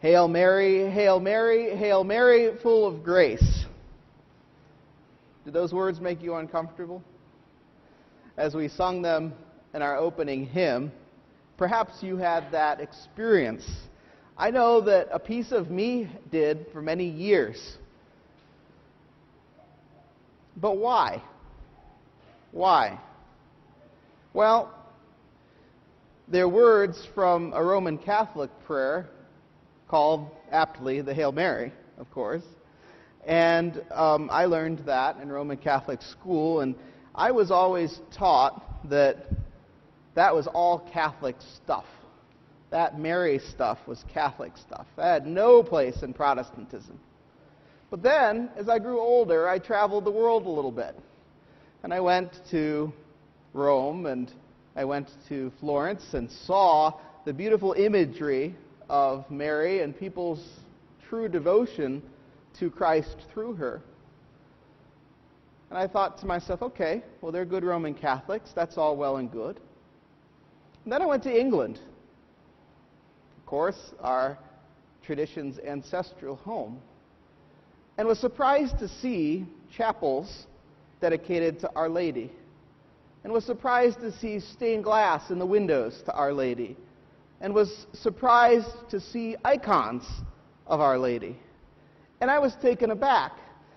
Hail Mary, Hail Mary, Hail Mary, full of grace. Did those words make you uncomfortable? As we sung them in our opening hymn, perhaps you had that experience. I know that a piece of me did for many years. But why? Why? Well, they're words from a Roman Catholic prayer called aptly the Hail Mary, of course. And um, I learned that in Roman Catholic school, and I was always taught that that was all Catholic stuff. That Mary stuff was Catholic stuff. That had no place in Protestantism. But then, as I grew older, I traveled the world a little bit. And I went to Rome and I went to Florence and saw the beautiful imagery of Mary and people's true devotion to Christ through her. And I thought to myself, okay, well, they're good Roman Catholics. That's all well and good. And then I went to England. Of course, our tradition's ancestral home. And was surprised to see chapels dedicated to Our Lady. And was surprised to see stained glass in the windows to Our Lady and was surprised to see icons of Our Lady. And I was taken aback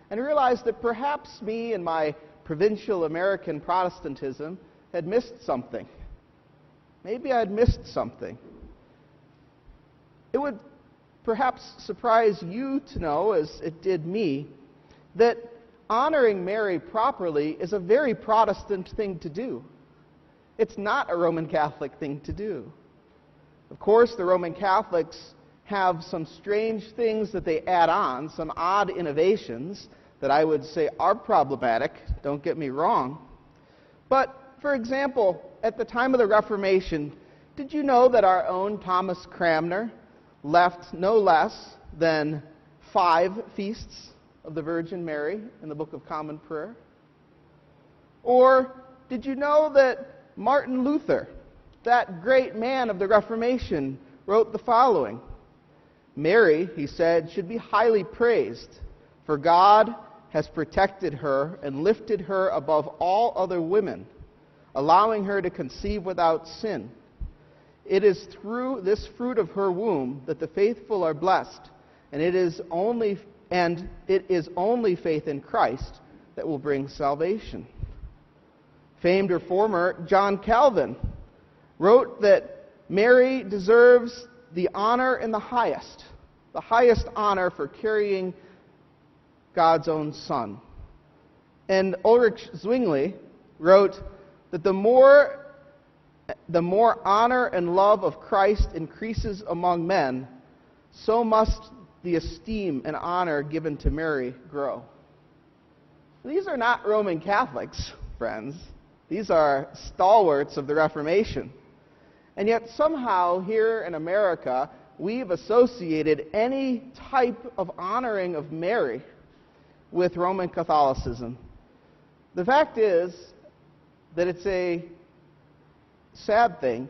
and realized that perhaps me and my provincial American Protestantism had missed something. Maybe I had missed something. It would perhaps surprise you to know, as it did me, that honoring Mary properly is a very Protestant thing to do. It's not a Roman Catholic thing to do. Of course, the Roman Catholics have some strange things that they add on, some odd innovations that I would say are problematic, don't get me wrong. But, for example, at the time of the Reformation, did you know that our own Thomas Cranmer left no less than five feasts of the Virgin Mary in the Book of Common Prayer? Or did you know that Martin Luther that great man of the Reformation wrote the following Mary, he said, should be highly praised, for God has protected her and lifted her above all other women, allowing her to conceive without sin. It is through this fruit of her womb that the faithful are blessed, and it is only and it is only faith in Christ that will bring salvation. Famed reformer John Calvin wrote that Mary deserves the honor and the highest, the highest honor for carrying God's own Son. And Ulrich Zwingli wrote that the more, the more honor and love of Christ increases among men, so must the esteem and honor given to Mary grow. These are not Roman Catholics, friends. These are stalwarts of the Reformation. And yet, somehow, here in America, we've associated any type of honoring of Mary with Roman Catholicism. The fact is that it's a sad thing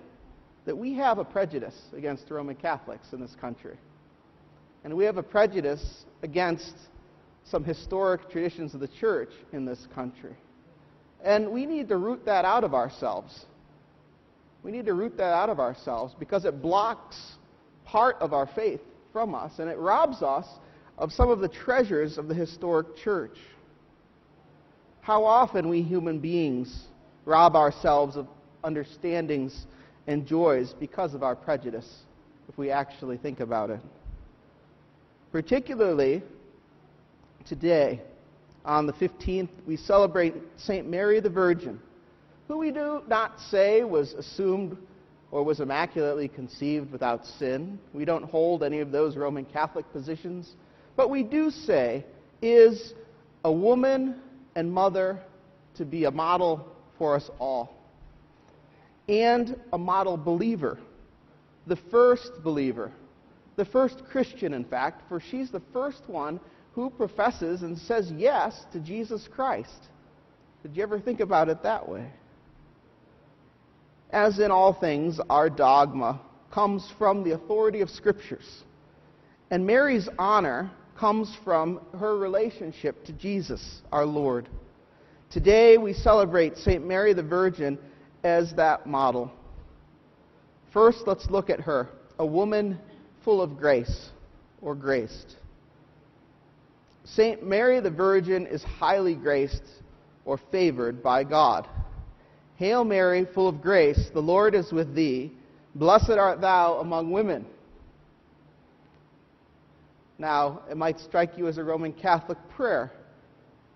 that we have a prejudice against Roman Catholics in this country. And we have a prejudice against some historic traditions of the church in this country. And we need to root that out of ourselves. We need to root that out of ourselves because it blocks part of our faith from us and it robs us of some of the treasures of the historic church. How often we human beings rob ourselves of understandings and joys because of our prejudice, if we actually think about it. Particularly today, on the 15th, we celebrate St. Mary the Virgin who we do not say was assumed or was immaculately conceived without sin. We don't hold any of those Roman Catholic positions. But we do say is a woman and mother to be a model for us all. And a model believer. The first believer. The first Christian, in fact, for she's the first one who professes and says yes to Jesus Christ. Did you ever think about it that way? As in all things, our dogma comes from the authority of Scriptures. And Mary's honor comes from her relationship to Jesus, our Lord. Today we celebrate St. Mary the Virgin as that model. First, let's look at her, a woman full of grace or graced. St. Mary the Virgin is highly graced or favored by God. Hail Mary, full of grace, the Lord is with thee. Blessed art thou among women. Now, it might strike you as a Roman Catholic prayer,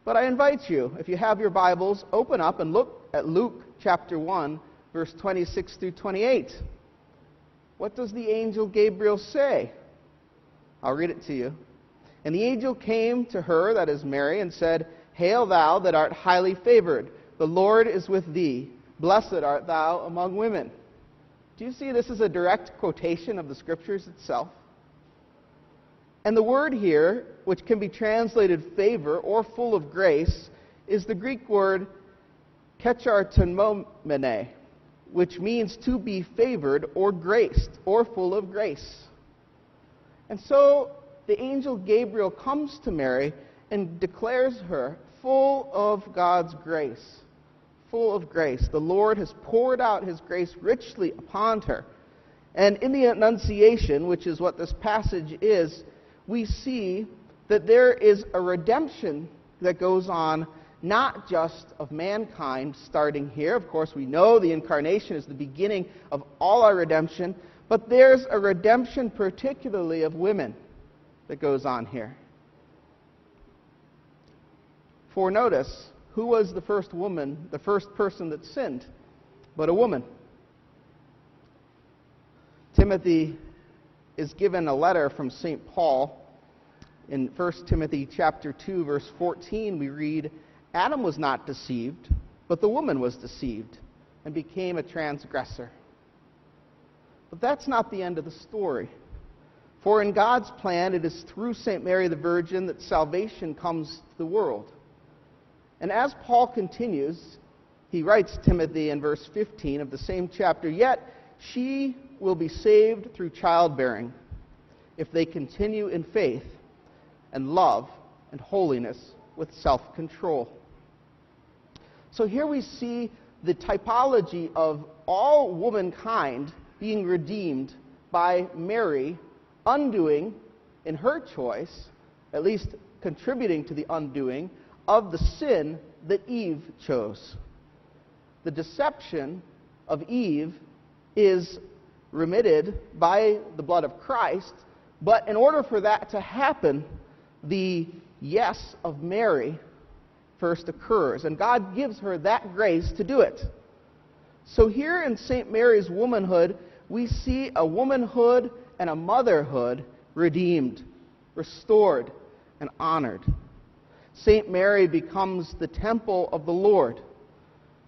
but I invite you, if you have your Bibles, open up and look at Luke chapter 1, verse 26 through 28. What does the angel Gabriel say? I'll read it to you. And the angel came to her, that is Mary, and said, Hail thou that art highly favored, the Lord is with thee. Blessed art thou among women. Do you see this is a direct quotation of the scriptures itself? And the word here, which can be translated favor or full of grace, is the Greek word kecharitomene, which means to be favored or graced or full of grace. And so the angel Gabriel comes to Mary and declares her full of God's grace. Full of grace. The Lord has poured out his grace richly upon her. And in the Annunciation, which is what this passage is, we see that there is a redemption that goes on not just of mankind starting here. Of course, we know the incarnation is the beginning of all our redemption, but there's a redemption particularly of women that goes on here. For notice, who was the first woman, the first person that sinned, but a woman? Timothy is given a letter from St. Paul. In 1 Timothy chapter 2 verse 14 we read, Adam was not deceived, but the woman was deceived and became a transgressor. But that's not the end of the story. For in God's plan, it is through St. Mary the Virgin that salvation comes to the world. And as Paul continues, he writes Timothy in verse 15 of the same chapter, Yet she will be saved through childbearing if they continue in faith and love and holiness with self control. So here we see the typology of all womankind being redeemed by Mary undoing in her choice, at least contributing to the undoing, of the sin that Eve chose. The deception of Eve is remitted by the blood of Christ, but in order for that to happen, the yes of Mary first occurs, and God gives her that grace to do it. So here in St. Mary's womanhood, we see a womanhood and a motherhood redeemed, restored, and honored. St. Mary becomes the temple of the Lord.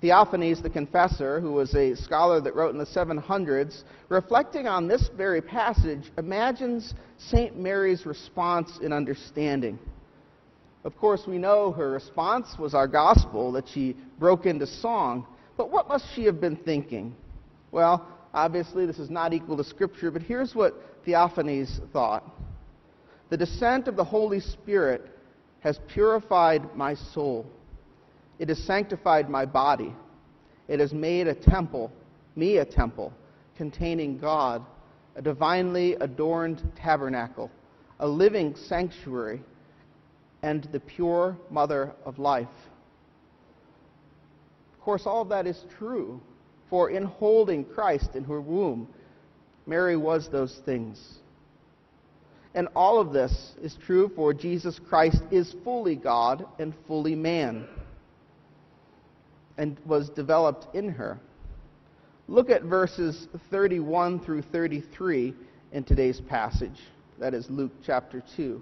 Theophanes the Confessor, who was a scholar that wrote in the 700s, reflecting on this very passage, imagines St. Mary's response in understanding. Of course, we know her response was our gospel, that she broke into song. But what must she have been thinking? Well, obviously, this is not equal to Scripture, but here's what Theophanes thought The descent of the Holy Spirit has purified my soul, it has sanctified my body, it has made a temple, me a temple, containing God, a divinely adorned tabernacle, a living sanctuary and the pure mother of life. Of course, all of that is true, for in holding Christ in her womb, Mary was those things. And all of this is true for Jesus Christ is fully God and fully man and was developed in her. Look at verses 31 through 33 in today's passage. That is Luke chapter 2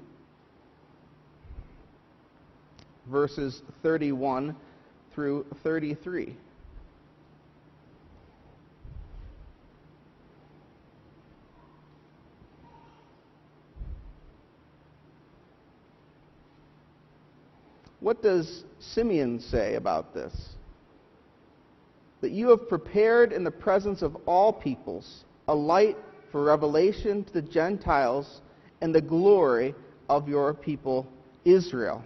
verses 31 through 33. What does Simeon say about this? That you have prepared in the presence of all peoples a light for revelation to the Gentiles and the glory of your people Israel.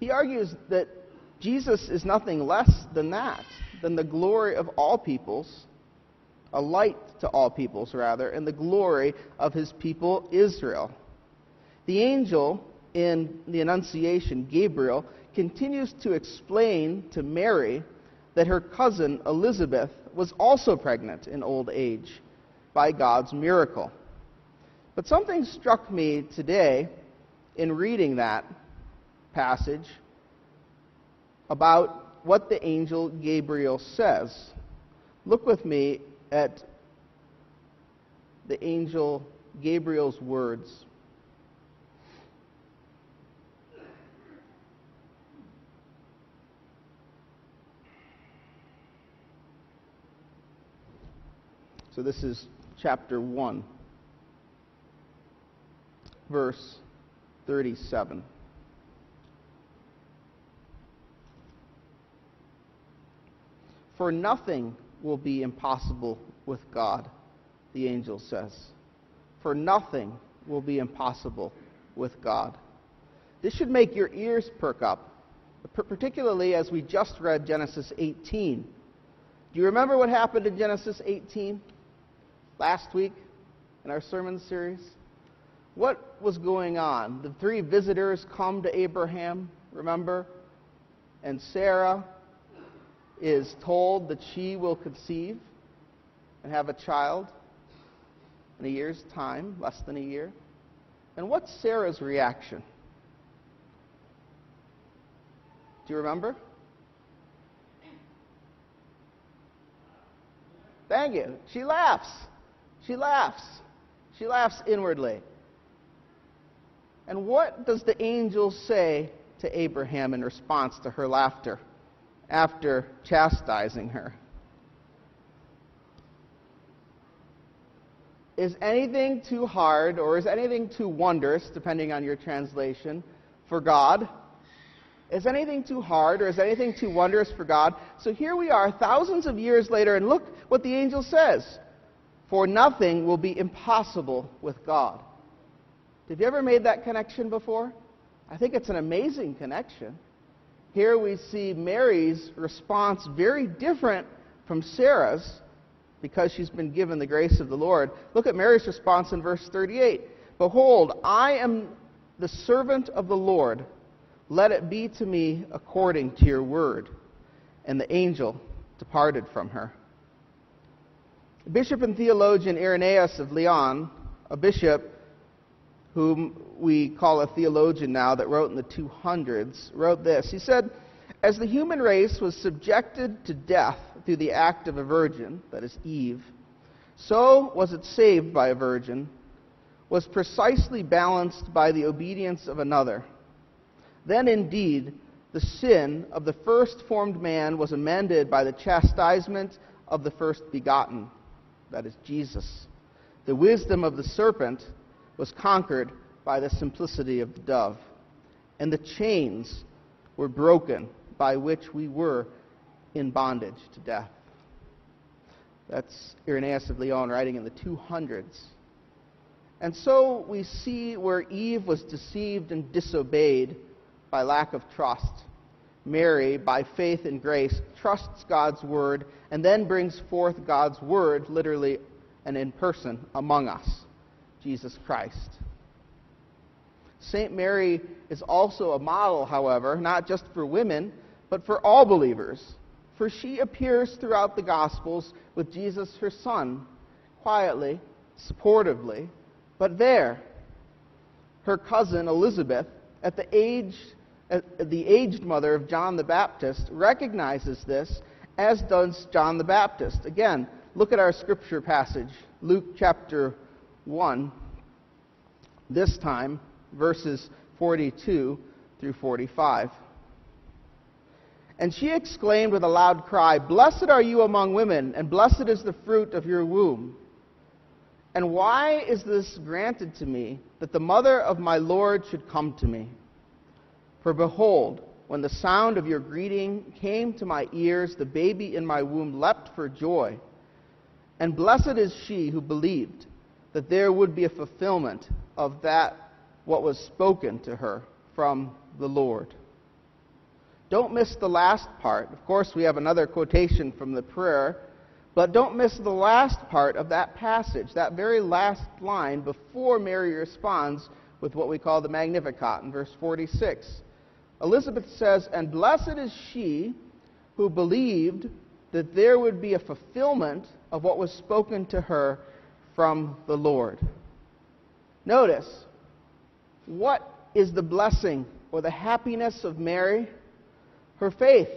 He argues that Jesus is nothing less than that, than the glory of all peoples, a light to all peoples, rather, and the glory of his people Israel. The angel in the Annunciation, Gabriel, continues to explain to Mary that her cousin Elizabeth was also pregnant in old age by God's miracle. But something struck me today in reading that passage about what the angel Gabriel says. Look with me at the angel Gabriel's words. So this is chapter 1, verse 37. For nothing will be impossible with God, the angel says. For nothing will be impossible with God. This should make your ears perk up, particularly as we just read Genesis 18. Do you remember what happened in Genesis 18 last week in our sermon series? What was going on? The three visitors come to Abraham, remember? And Sarah is told that she will conceive and have a child in a year's time, less than a year. And what's Sarah's reaction? Do you remember? Thank you. She laughs. She laughs. She laughs inwardly. And what does the angel say to Abraham in response to her laughter after chastising her? Is anything too hard or is anything too wondrous, depending on your translation, for God? Is anything too hard or is anything too wondrous for God? So here we are, thousands of years later, and look what the angel says For nothing will be impossible with God. Have you ever made that connection before? I think it's an amazing connection. Here we see Mary's response very different from Sarah's because she's been given the grace of the Lord. Look at Mary's response in verse 38 Behold, I am the servant of the Lord. Let it be to me according to your word. And the angel departed from her. Bishop and theologian Irenaeus of Lyon, a bishop whom we call a theologian now that wrote in the 200s, wrote this. He said, As the human race was subjected to death through the act of a virgin, that is Eve, so was it saved by a virgin, was precisely balanced by the obedience of another. Then indeed, the sin of the first formed man was amended by the chastisement of the first begotten, that is Jesus. The wisdom of the serpent was conquered by the simplicity of the dove. And the chains were broken by which we were in bondage to death. That's Irenaeus of Lyon writing in the 200s. And so we see where Eve was deceived and disobeyed by lack of trust. Mary, by faith and grace, trusts God's word and then brings forth God's word, literally and in person, among us. Jesus Christ. St. Mary is also a model, however, not just for women, but for all believers. For she appears throughout the Gospels with Jesus, her son, quietly, supportively, but there, her cousin Elizabeth, at the age Uh, the aged mother of John the Baptist recognizes this, as does John the Baptist. Again, look at our scripture passage, Luke chapter 1, this time, verses 42 through 45. And she exclaimed with a loud cry, Blessed are you among women, and blessed is the fruit of your womb. And why is this granted to me, that the mother of my Lord should come to me? For behold, when the sound of your greeting came to my ears, the baby in my womb leapt for joy. And blessed is she who believed that there would be a fulfillment of that what was spoken to her from the Lord. Don't miss the last part. Of course, we have another quotation from the prayer, but don't miss the last part of that passage, that very last line before Mary responds with what we call the Magnificat in verse 46. Elizabeth says, And blessed is she who believed that there would be a fulfillment of what was spoken to her from the Lord. Notice, what is the blessing or the happiness of Mary? Her faith,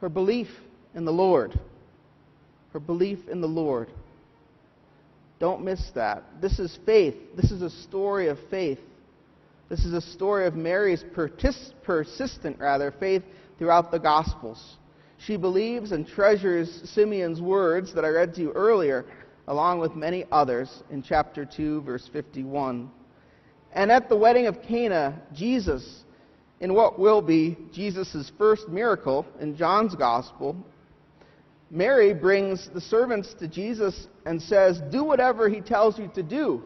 her belief in the Lord. Her belief in the Lord. Don't miss that. This is faith. This is a story of faith. This is a story of Mary's persistent, rather, faith throughout the Gospels. She believes and treasures Simeon's words that I read to you earlier, along with many others in chapter 2, verse 51. And at the wedding of Cana, Jesus, in what will be Jesus' first miracle in John's Gospel, Mary brings the servants to Jesus and says, Do whatever he tells you to do,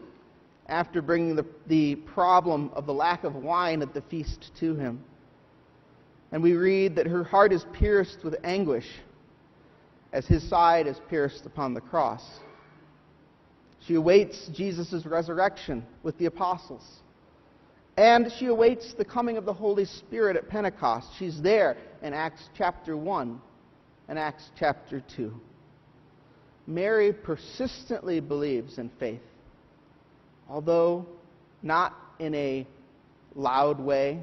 after bringing the, the problem of the lack of wine at the feast to him. And we read that her heart is pierced with anguish as his side is pierced upon the cross. She awaits Jesus' resurrection with the apostles. And she awaits the coming of the Holy Spirit at Pentecost. She's there in Acts chapter 1 and Acts chapter 2. Mary persistently believes in faith, although not in a loud way,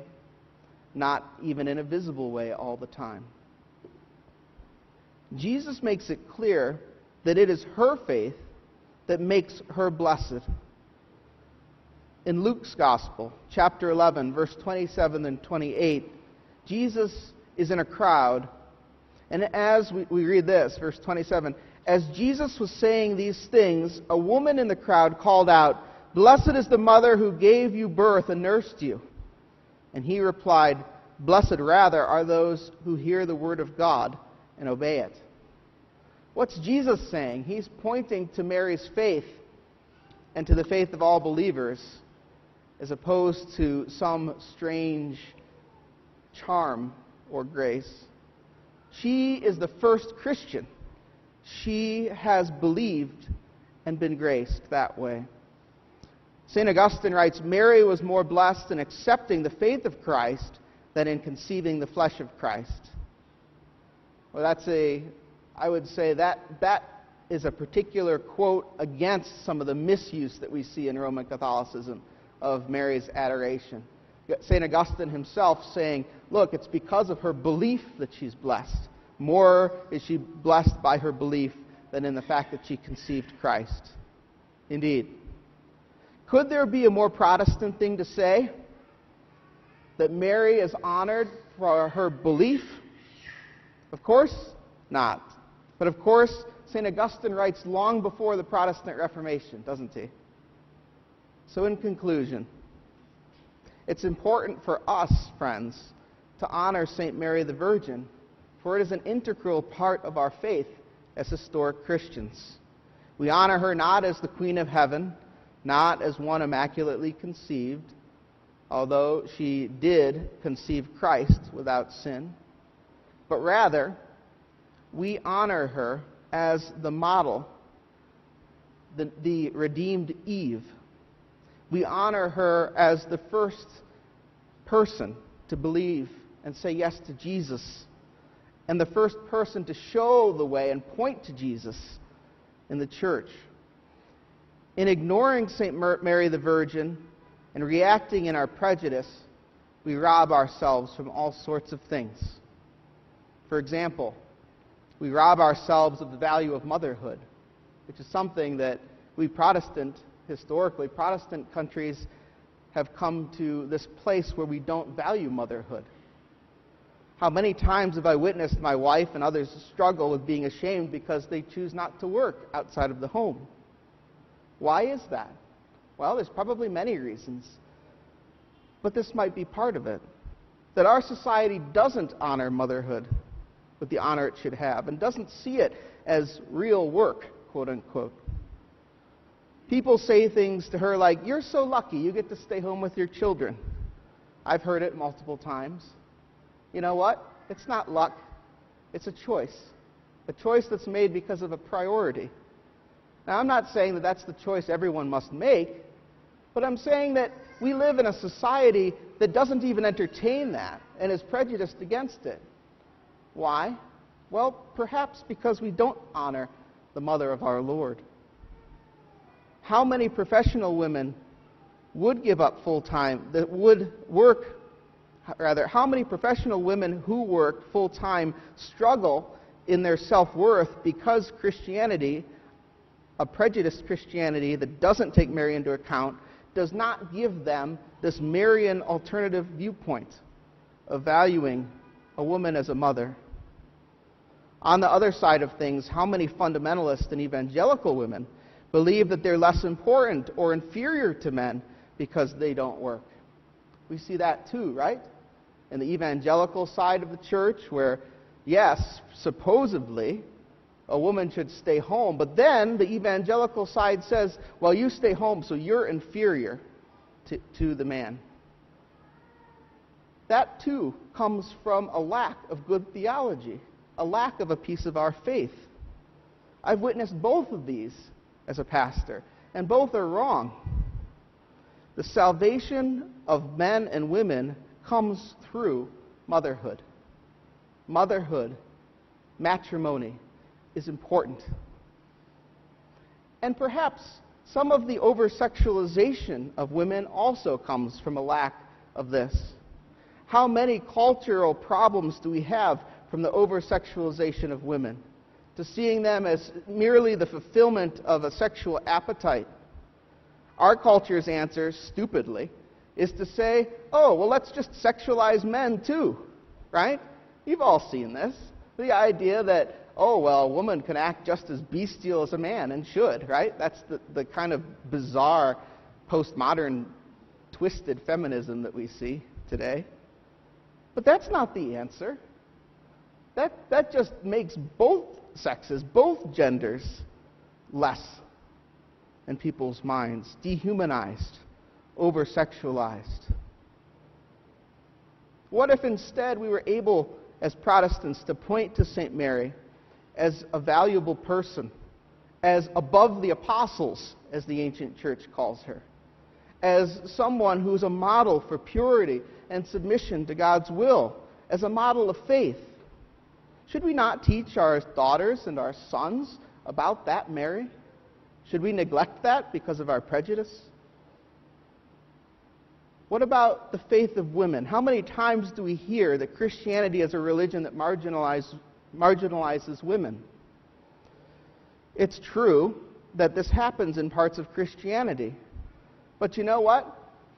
not even in a visible way all the time. Jesus makes it clear that it is her faith that makes her blessed. In Luke's Gospel, chapter 11, verse 27 and 28, Jesus is in a crowd and as we, we read this, verse 27, as Jesus was saying these things, a woman in the crowd called out, Blessed is the mother who gave you birth and nursed you. And he replied, Blessed rather are those who hear the word of God and obey it. What's Jesus saying? He's pointing to Mary's faith and to the faith of all believers as opposed to some strange charm or grace. She is the first Christian. She has believed and been graced that way. St. Augustine writes Mary was more blessed in accepting the faith of Christ than in conceiving the flesh of Christ. Well, that's a, I would say that, that is a particular quote against some of the misuse that we see in Roman Catholicism of Mary's adoration. St. Augustine himself saying, look, it's because of her belief that she's blessed. More is she blessed by her belief than in the fact that she conceived Christ. Indeed. Could there be a more Protestant thing to say? That Mary is honored for her belief? Of course not. But of course, St. Augustine writes long before the Protestant Reformation, doesn't he? So, in conclusion, it's important for us, friends, to honor St. Mary the Virgin, for it is an integral part of our faith as historic Christians. We honor her not as the Queen of Heaven, not as one immaculately conceived, although she did conceive Christ without sin, but rather, we honor her as the model, the, the redeemed Eve we honor her as the first person to believe and say yes to Jesus, and the first person to show the way and point to Jesus in the church. In ignoring St. Mary the Virgin and reacting in our prejudice, we rob ourselves from all sorts of things. For example, we rob ourselves of the value of motherhood, which is something that we Protestant historically, Protestant countries have come to this place where we don't value motherhood. How many times have I witnessed my wife and others struggle with being ashamed because they choose not to work outside of the home? Why is that? Well, there's probably many reasons. But this might be part of it. That our society doesn't honor motherhood with the honor it should have and doesn't see it as real work, quote unquote. People say things to her like, You're so lucky, you get to stay home with your children. I've heard it multiple times. You know what? It's not luck, it's a choice. A choice that's made because of a priority. Now, I'm not saying that that's the choice everyone must make, but I'm saying that we live in a society that doesn't even entertain that and is prejudiced against it. Why? Well, perhaps because we don't honor the mother of our Lord. How many professional women would give up full time, that would work, rather, how many professional women who work full time struggle in their self worth because Christianity, a prejudiced Christianity that doesn't take Mary into account, does not give them this Marian alternative viewpoint of valuing a woman as a mother. On the other side of things, how many fundamentalist and evangelical women believe that they're less important or inferior to men because they don't work? We see that too, right? In the evangelical side of the church, where, yes, supposedly, a woman should stay home, but then the evangelical side says, well, you stay home, so you're inferior to, to the man. That too comes from a lack of good theology a lack of a piece of our faith. I've witnessed both of these as a pastor, and both are wrong. The salvation of men and women comes through motherhood. Motherhood, matrimony, is important. And perhaps some of the over sexualization of women also comes from a lack of this. How many cultural problems do we have from the over sexualization of women to seeing them as merely the fulfillment of a sexual appetite. Our culture's answer, stupidly, is to say, oh, well, let's just sexualize men too, right? You've all seen this. The idea that, oh, well, a woman can act just as bestial as a man and should, right? That's the, the kind of bizarre postmodern twisted feminism that we see today. But that's not the answer that, that just makes both sexes, both genders, less in people's minds, dehumanized, over sexualized. What if instead we were able, as Protestants, to point to St. Mary as a valuable person, as above the apostles, as the ancient church calls her, as someone who's a model for purity and submission to God's will, as a model of faith? Should we not teach our daughters and our sons about that Mary? Should we neglect that because of our prejudice? What about the faith of women? How many times do we hear that Christianity is a religion that marginalize, marginalizes women? It's true that this happens in parts of Christianity. But you know what?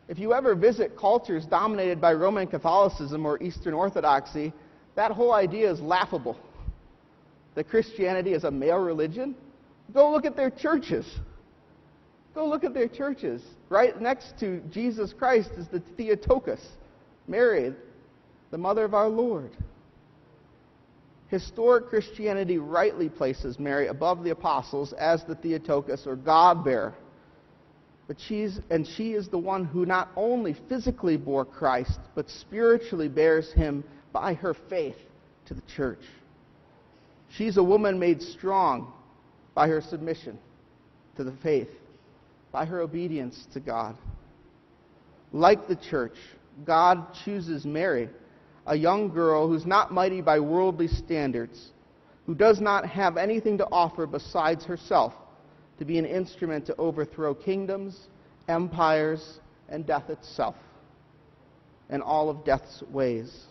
If you ever visit cultures dominated by Roman Catholicism or Eastern Orthodoxy, that whole idea is laughable. That Christianity is a male religion? Go look at their churches. Go look at their churches. Right next to Jesus Christ is the Theotokos, Mary, the mother of our Lord. Historic Christianity rightly places Mary above the apostles as the Theotokos or God bearer. But she's, and she is the one who not only physically bore Christ, but spiritually bears him by her faith to the church. She's a woman made strong by her submission to the faith, by her obedience to God. Like the church, God chooses Mary, a young girl who's not mighty by worldly standards, who does not have anything to offer besides herself, to be an instrument to overthrow kingdoms, empires, and death itself, and all of death's ways.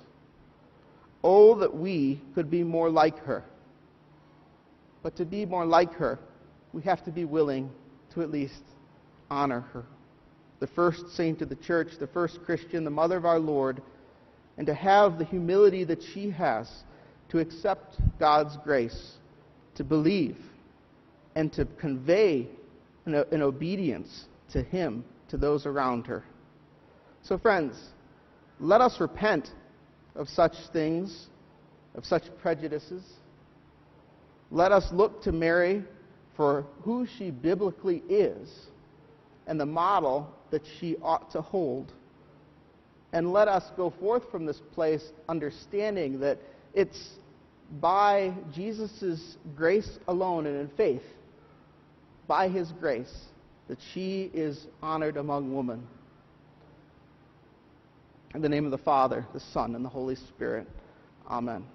Oh, that we could be more like her. But to be more like her, we have to be willing to at least honor her. The first saint of the church, the first Christian, the mother of our Lord, and to have the humility that she has to accept God's grace, to believe, and to convey an, an obedience to Him, to those around her. So, friends, let us repent of such things, of such prejudices. Let us look to Mary for who she biblically is and the model that she ought to hold. And let us go forth from this place understanding that it's by Jesus' grace alone and in faith, by his grace, that she is honored among women. In the name of the Father, the Son, and the Holy Spirit. Amen.